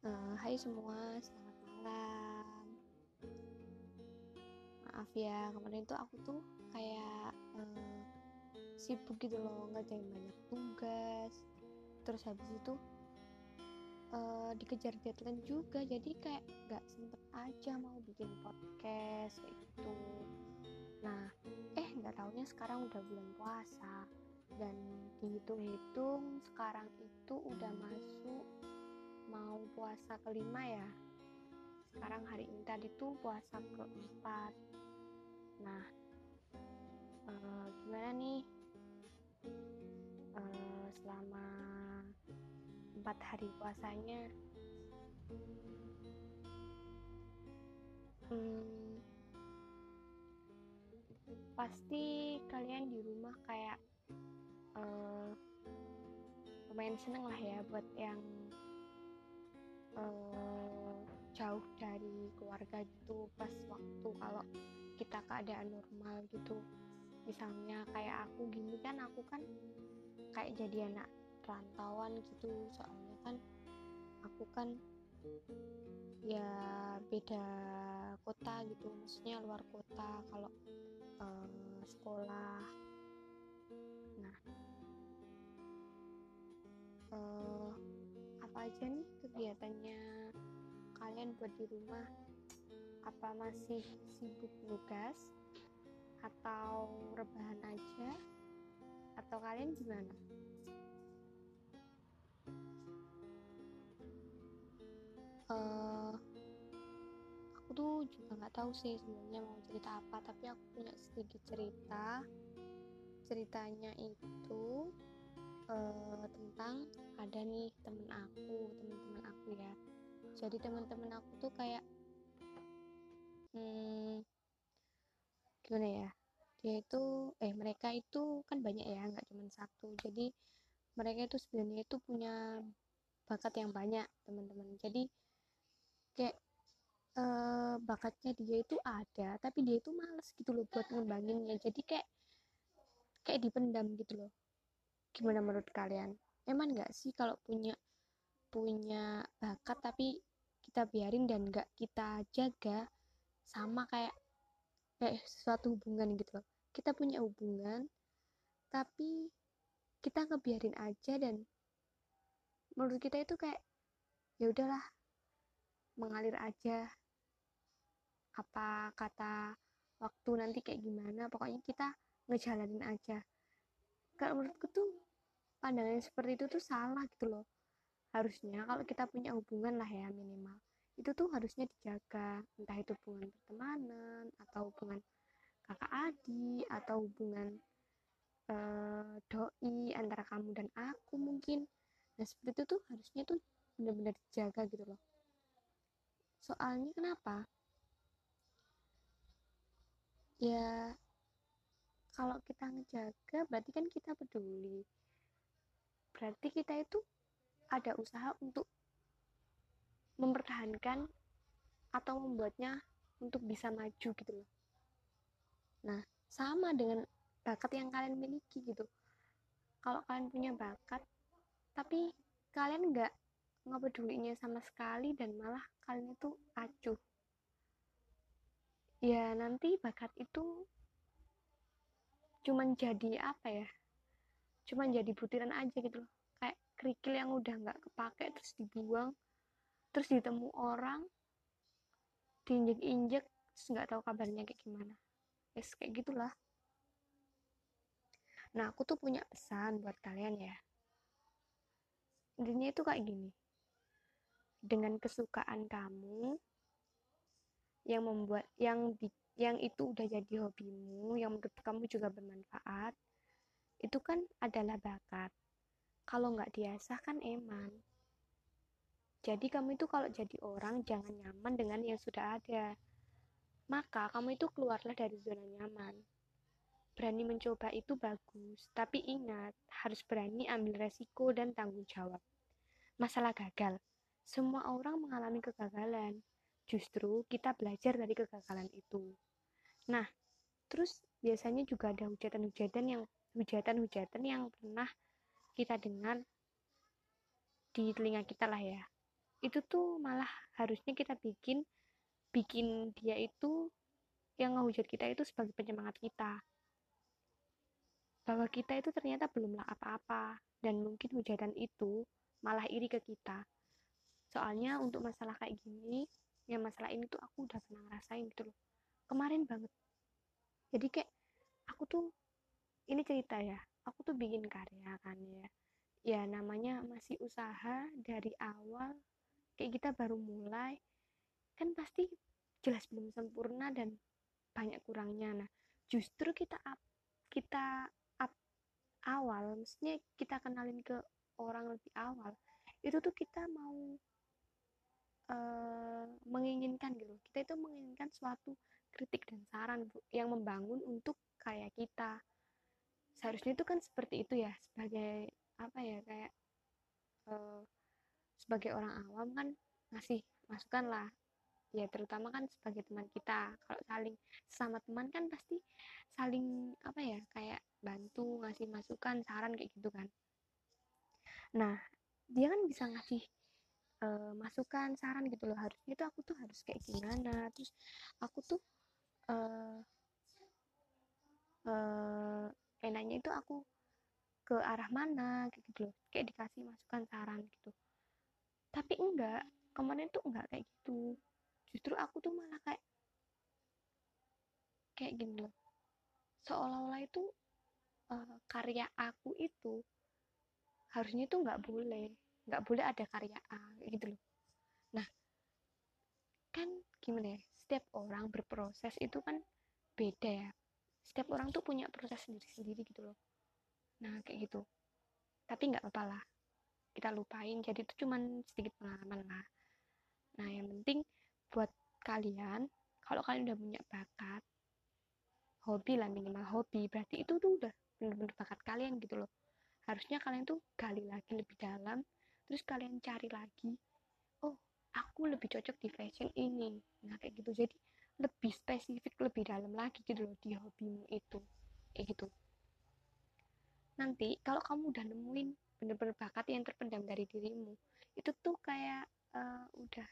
Uh, hai semua, selamat malam. Maaf ya, kemarin tuh aku tuh kayak uh, sibuk gitu loh, ngerjain banyak tugas. Terus habis itu uh, dikejar deadline juga, jadi kayak gak sempet aja mau bikin podcast kayak gitu. Nah, eh nggak taunya sekarang udah bulan puasa dan dihitung-hitung sekarang itu udah masuk mau puasa kelima ya. Sekarang hari ini tadi tuh puasa keempat. Nah uh, gimana nih? Uh, selama empat hari puasanya. Hmm, pasti kalian di rumah kayak uh, lumayan seneng lah ya buat yang uh, jauh dari keluarga gitu pas waktu kalau kita keadaan normal gitu. Misalnya kayak aku gini kan aku kan kayak jadi anak rantauan gitu. Soalnya kan aku kan ya beda kota gitu maksudnya luar kota. Kalau uh, sekolah aja nih kegiatannya kalian buat di rumah. Apa masih sibuk nugas atau rebahan aja? Atau kalian gimana? Uh, aku tuh juga nggak tahu sih sebenarnya mau cerita apa tapi aku punya sedikit cerita. Ceritanya itu uh, tentang ada nih temen aku teman-teman aku ya. Jadi teman-teman aku tuh kayak hmm, gimana ya? Dia itu eh mereka itu kan banyak ya nggak cuma satu. Jadi mereka itu sebenarnya itu punya bakat yang banyak teman-teman jadi kayak eh, bakatnya dia itu ada tapi dia itu males gitu loh buat ngembanginnya. Jadi kayak kayak dipendam gitu loh. Gimana menurut kalian emang nggak sih kalau punya punya bakat tapi kita biarin dan nggak kita jaga sama kayak kayak sesuatu hubungan gitu loh. Kita punya hubungan tapi kita ngebiarin aja dan menurut kita itu kayak ya udahlah mengalir aja apa kata waktu nanti kayak gimana. Pokoknya kita ngejalanin aja. Kalau menurutku tuh pandangan seperti itu tuh salah gitu loh. Harusnya kalau kita punya hubungan lah ya minimal itu tuh harusnya dijaga. Entah itu hubungan pertemanan atau hubungan kakak adik atau hubungan uh, doi antara kamu dan aku mungkin. Nah seperti itu tuh harusnya tuh benar-benar dijaga gitu loh. Soalnya kenapa? Ya kalau kita ngejaga berarti kan kita peduli berarti kita itu ada usaha untuk mempertahankan atau membuatnya untuk bisa maju gitu loh. Nah sama dengan bakat yang kalian miliki gitu. Kalau kalian punya bakat tapi kalian nggak ngepedulinya sama sekali dan malah kalian itu acuh. Ya nanti bakat itu cuman jadi apa ya cuman jadi butiran aja gitu loh. Kayak kerikil yang udah nggak kepake terus dibuang terus ditemu orang diinjek-injek terus nggak tahu kabarnya kayak gimana. Es kayak gitulah. Nah aku tuh punya pesan buat kalian ya. Intinya itu kayak gini. Dengan kesukaan kamu yang membuat yang yang itu udah jadi hobimu yang menurut kamu juga bermanfaat itu kan adalah bakat. Kalau nggak diasah kan eman. Jadi kamu itu kalau jadi orang jangan nyaman dengan yang sudah ada. Maka kamu itu keluarlah dari zona nyaman. Berani mencoba itu bagus tapi ingat harus berani ambil resiko dan tanggung jawab. Masalah gagal. Semua orang mengalami kegagalan. Justru kita belajar dari kegagalan itu. Nah, terus biasanya juga ada hujatan-hujatan yang hujatan-hujatan yang pernah kita dengar di telinga kita lah ya. itu tuh malah harusnya kita bikin bikin dia itu yang ngehujat kita itu sebagai penyemangat kita. Bahwa kita itu ternyata belumlah apa-apa dan mungkin hujatan itu malah iri ke kita. Soalnya untuk masalah kayak gini ya masalah ini tuh aku udah pernah ngerasain gitu loh. Kemarin banget. Jadi kayak aku tuh ini cerita ya aku tuh bikin karya kan ya. Ya namanya masih usaha dari awal kayak kita baru mulai kan pasti jelas belum sempurna dan banyak kurangnya. Nah justru kita up, kita awal maksudnya kita kenalin ke orang lebih awal itu tuh kita mau uh, menginginkan gitu. Kita itu menginginkan suatu kritik dan saran yang membangun untuk karya kita seharusnya itu kan seperti itu ya sebagai apa ya kayak uh, sebagai orang awam kan ngasih masukan lah. Ya terutama kan sebagai teman kita. Kalau saling sama teman kan pasti saling apa ya kayak bantu ngasih masukan saran kayak gitu kan. Nah dia kan bisa ngasih uh, masukan saran gitu loh. Harusnya itu aku tuh harus kayak gimana? Terus aku tuh uh, uh, enaknya itu aku ke arah mana gitu loh. Kayak dikasih masukan saran gitu. Tapi enggak kemarin tuh enggak kayak gitu. Justru aku tuh malah kayak kayak gini loh. Seolah-olah itu uh, karya aku itu harusnya itu nggak boleh. Nggak boleh ada karya A gitu loh. Nah kan gimana ya setiap orang berproses itu kan beda ya setiap orang tuh punya proses sendiri-sendiri gitu loh. Nah kayak gitu. Tapi nggak apa-apa lah. Kita lupain. Jadi itu cuman sedikit pengalaman lah. Nah yang penting buat kalian kalau kalian udah punya bakat hobi lah minimal hobi berarti itu tuh udah bener-bener bakat kalian gitu loh. Harusnya kalian tuh gali lagi lebih dalam terus kalian cari lagi oh aku lebih cocok di fashion ini. Nah kayak gitu. Jadi lebih spesifik lebih dalam lagi gitu loh di hobimu itu. Kayak gitu. Nanti kalau kamu udah nemuin bener-bener bakat yang terpendam dari dirimu itu tuh kayak uh, udah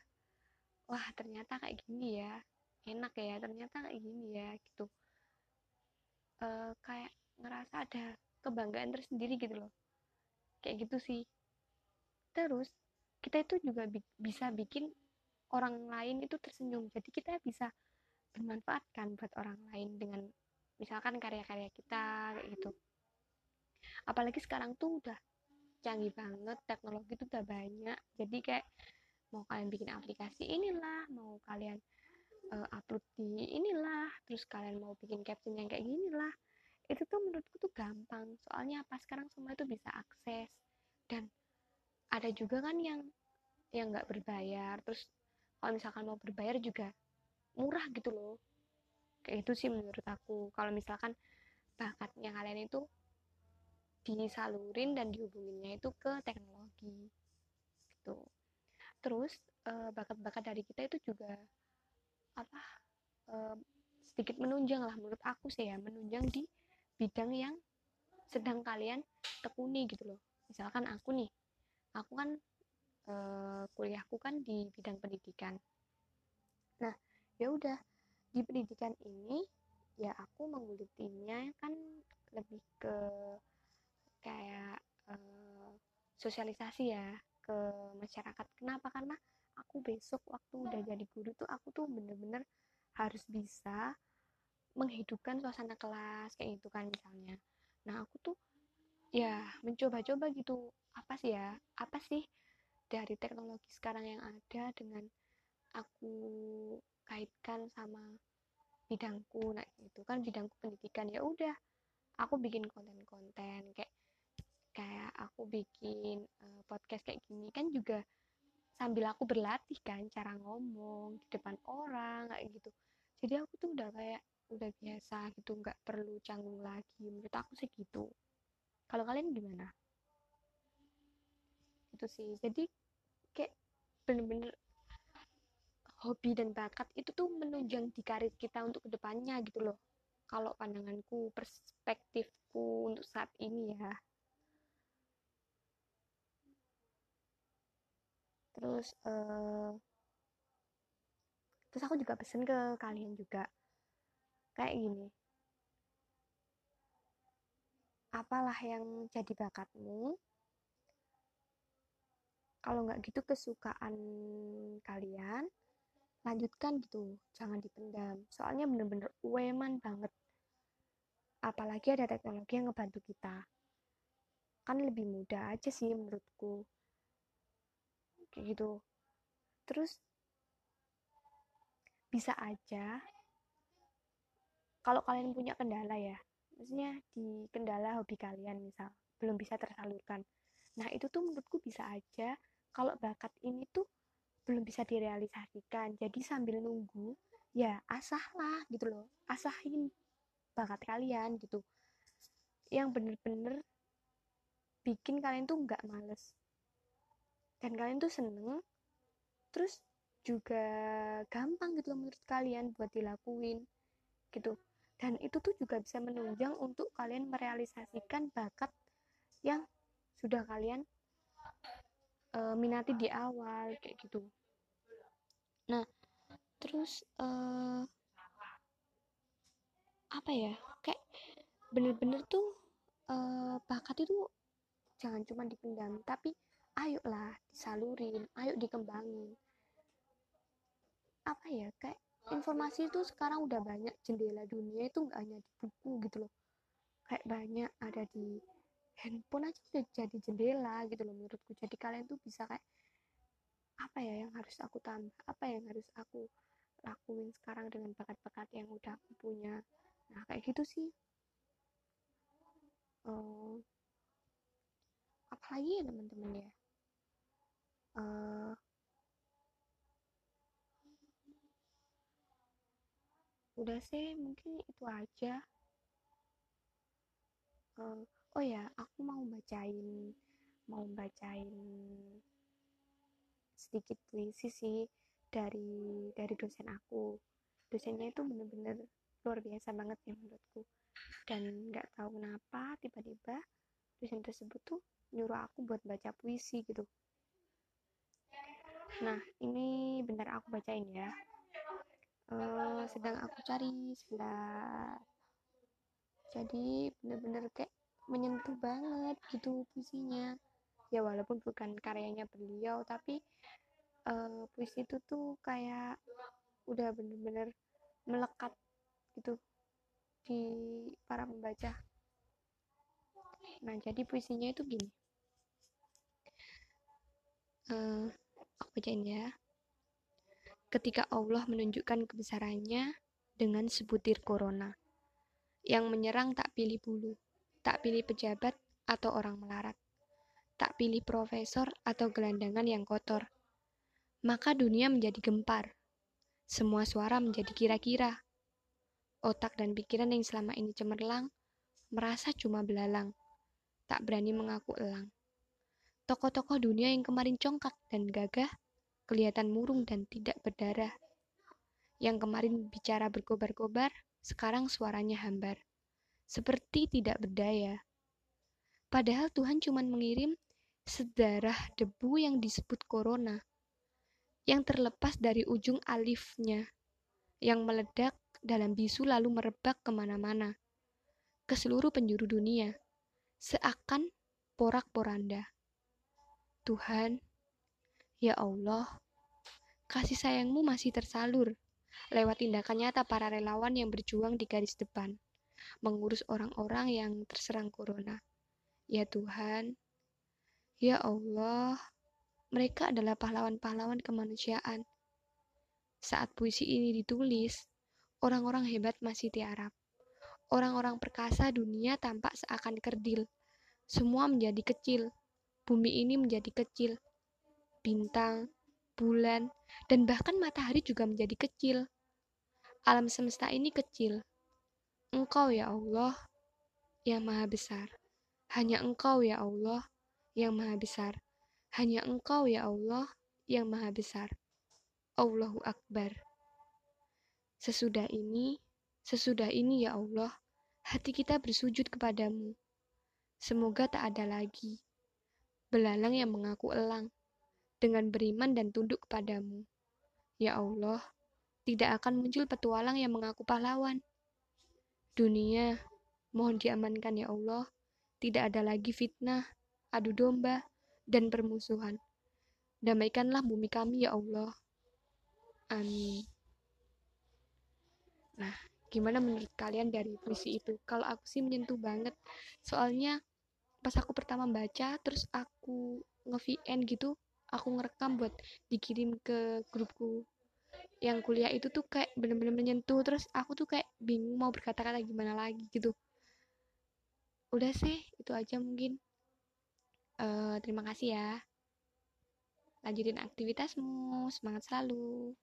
wah ternyata kayak gini ya enak ya ternyata kayak gini ya gitu. Uh, kayak ngerasa ada kebanggaan tersendiri gitu loh. Kayak gitu sih. Terus kita itu juga bi bisa bikin orang lain itu tersenyum. Jadi kita bisa bermanfaatkan buat orang lain dengan misalkan karya-karya kita kayak gitu. Apalagi sekarang tuh udah canggih banget teknologi tuh udah banyak. Jadi kayak mau kalian bikin aplikasi inilah mau kalian uh, upload di inilah terus kalian mau bikin caption yang kayak gini lah itu tuh menurutku tuh gampang. Soalnya apa? Sekarang semua itu bisa akses. Dan ada juga kan yang yang nggak berbayar. Terus kalau misalkan mau berbayar juga murah gitu loh. Kayak itu sih menurut aku. Kalau misalkan bakatnya kalian itu disalurin dan dihubunginnya itu ke teknologi gitu. Terus eh, bakat-bakat dari kita itu juga apa uh, sedikit menunjang lah menurut aku sih ya. Menunjang di bidang yang sedang kalian tekuni gitu loh. Misalkan aku nih aku kan uh, kuliahku kan di bidang pendidikan. Nah ya udah di pendidikan ini ya aku menggulitinya kan lebih ke kayak uh, sosialisasi ya ke masyarakat. Kenapa? Karena aku besok waktu udah jadi guru tuh aku tuh bener-bener harus bisa menghidupkan suasana kelas kayak gitu kan misalnya. Nah aku tuh ya mencoba-coba gitu. Apa sih ya? Apa sih dari teknologi sekarang yang ada dengan aku kaitkan sama bidangku nah itu kan bidangku pendidikan ya udah aku bikin konten-konten kayak kayak aku bikin uh, podcast kayak gini kan juga sambil aku berlatih kan cara ngomong di depan orang kayak gitu. Jadi aku tuh udah kayak udah biasa gitu nggak perlu canggung lagi menurut aku sih gitu. Kalau kalian gimana? Itu sih jadi kayak bener-bener hobi dan bakat itu tuh menunjang di karir kita untuk ke depannya gitu loh. Kalau pandanganku perspektifku untuk saat ini ya. Terus uh, terus aku juga pesen ke kalian juga. Kayak gini. Apalah yang jadi bakatmu? Kalau nggak gitu kesukaan kalian lanjutkan gitu jangan dipendam. Soalnya bener-bener weman banget. Apalagi ada teknologi yang ngebantu kita. Kan lebih mudah aja sih menurutku. Kayak gitu. Terus bisa aja kalau kalian punya kendala ya maksudnya di kendala hobi kalian misal belum bisa tersalurkan. Nah itu tuh menurutku bisa aja kalau bakat ini tuh belum bisa direalisasikan. Jadi sambil nunggu ya asah lah gitu loh. Asahin bakat kalian gitu. Yang bener-bener bikin kalian tuh nggak males. Dan kalian tuh seneng terus juga gampang gitu loh menurut kalian buat dilakuin gitu. Dan itu tuh juga bisa menunjang untuk kalian merealisasikan bakat yang sudah kalian uh, minati di awal kayak gitu nah terus uh, apa ya? Kayak bener-bener tuh uh, bakat itu jangan cuma dipendam tapi ayolah disalurin ayo dikembangin. Apa ya? Kayak informasi itu sekarang udah banyak jendela dunia itu nggak hanya di buku gitu loh. Kayak banyak ada di handphone aja udah jadi jendela gitu loh menurutku. Jadi kalian tuh bisa kayak apa ya yang harus aku tambah? Apa yang harus aku lakuin sekarang dengan bakat-bakat yang udah aku punya? Nah kayak gitu sih. Uh, apalagi ya teman-teman ya? Uh, udah sih mungkin itu aja. Uh, oh ya aku mau bacain mau bacain sedikit puisi sih dari dari dosen aku. Dosennya itu bener-bener luar biasa banget ya menurutku. Dan nggak tahu kenapa tiba-tiba dosen tersebut tuh nyuruh aku buat baca puisi gitu. Nah ini bentar aku bacain ya. Uh, sedang aku cari sebelah jadi bener-bener kayak menyentuh banget gitu puisinya ya walaupun bukan karyanya beliau tapi uh, puisi itu tuh kayak udah bener-bener melekat gitu di para pembaca. Nah jadi puisinya itu gini. Uh, aku bacain ya. Ketika Allah menunjukkan kebesarannya dengan sebutir corona yang menyerang tak pilih bulu tak pilih pejabat atau orang melarat tak pilih profesor atau gelandangan yang kotor maka dunia menjadi gempar semua suara menjadi kira-kira Otak dan pikiran yang selama ini cemerlang, merasa cuma belalang, tak berani mengaku elang. Tokoh-tokoh dunia yang kemarin congkak dan gagah, kelihatan murung dan tidak berdarah. Yang kemarin bicara berkobar-kobar, sekarang suaranya hambar. Seperti tidak berdaya. Padahal Tuhan cuma mengirim sedarah debu yang disebut corona, yang terlepas dari ujung alifnya, yang meledak dalam bisu lalu merebak ke mana-mana, ke seluruh penjuru dunia, seakan porak-poranda. Tuhan, ya Allah, kasih sayangmu masih tersalur lewat tindakan nyata para relawan yang berjuang di garis depan, mengurus orang-orang yang terserang corona. Ya Tuhan, ya Allah, mereka adalah pahlawan-pahlawan kemanusiaan. Saat puisi ini ditulis, Orang-orang hebat masih tiarap. Orang-orang perkasa dunia tampak seakan kerdil. Semua menjadi kecil. Bumi ini menjadi kecil. Bintang, bulan, dan bahkan matahari juga menjadi kecil. Alam semesta ini kecil. Engkau ya Allah yang maha besar. Hanya Engkau ya Allah yang maha besar. Hanya Engkau ya Allah yang maha besar. Allahu Akbar. Sesudah ini, sesudah ini ya Allah, hati kita bersujud kepadamu. Semoga tak ada lagi belalang yang mengaku elang, dengan beriman dan tunduk kepadamu. Ya Allah, tidak akan muncul petualang yang mengaku pahlawan. Dunia, mohon diamankan ya Allah. Tidak ada lagi fitnah, adu domba, dan permusuhan. Damaikanlah bumi kami ya Allah. Amin. Nah, gimana menurut kalian dari puisi itu? Kalau aku sih menyentuh banget. Soalnya pas aku pertama baca, terus aku nge-VN gitu, aku ngerekam buat dikirim ke grupku yang kuliah itu tuh kayak bener-bener menyentuh terus aku tuh kayak bingung mau berkata-kata gimana lagi gitu udah sih itu aja mungkin uh, terima kasih ya. Lanjutin aktivitasmu. Semangat selalu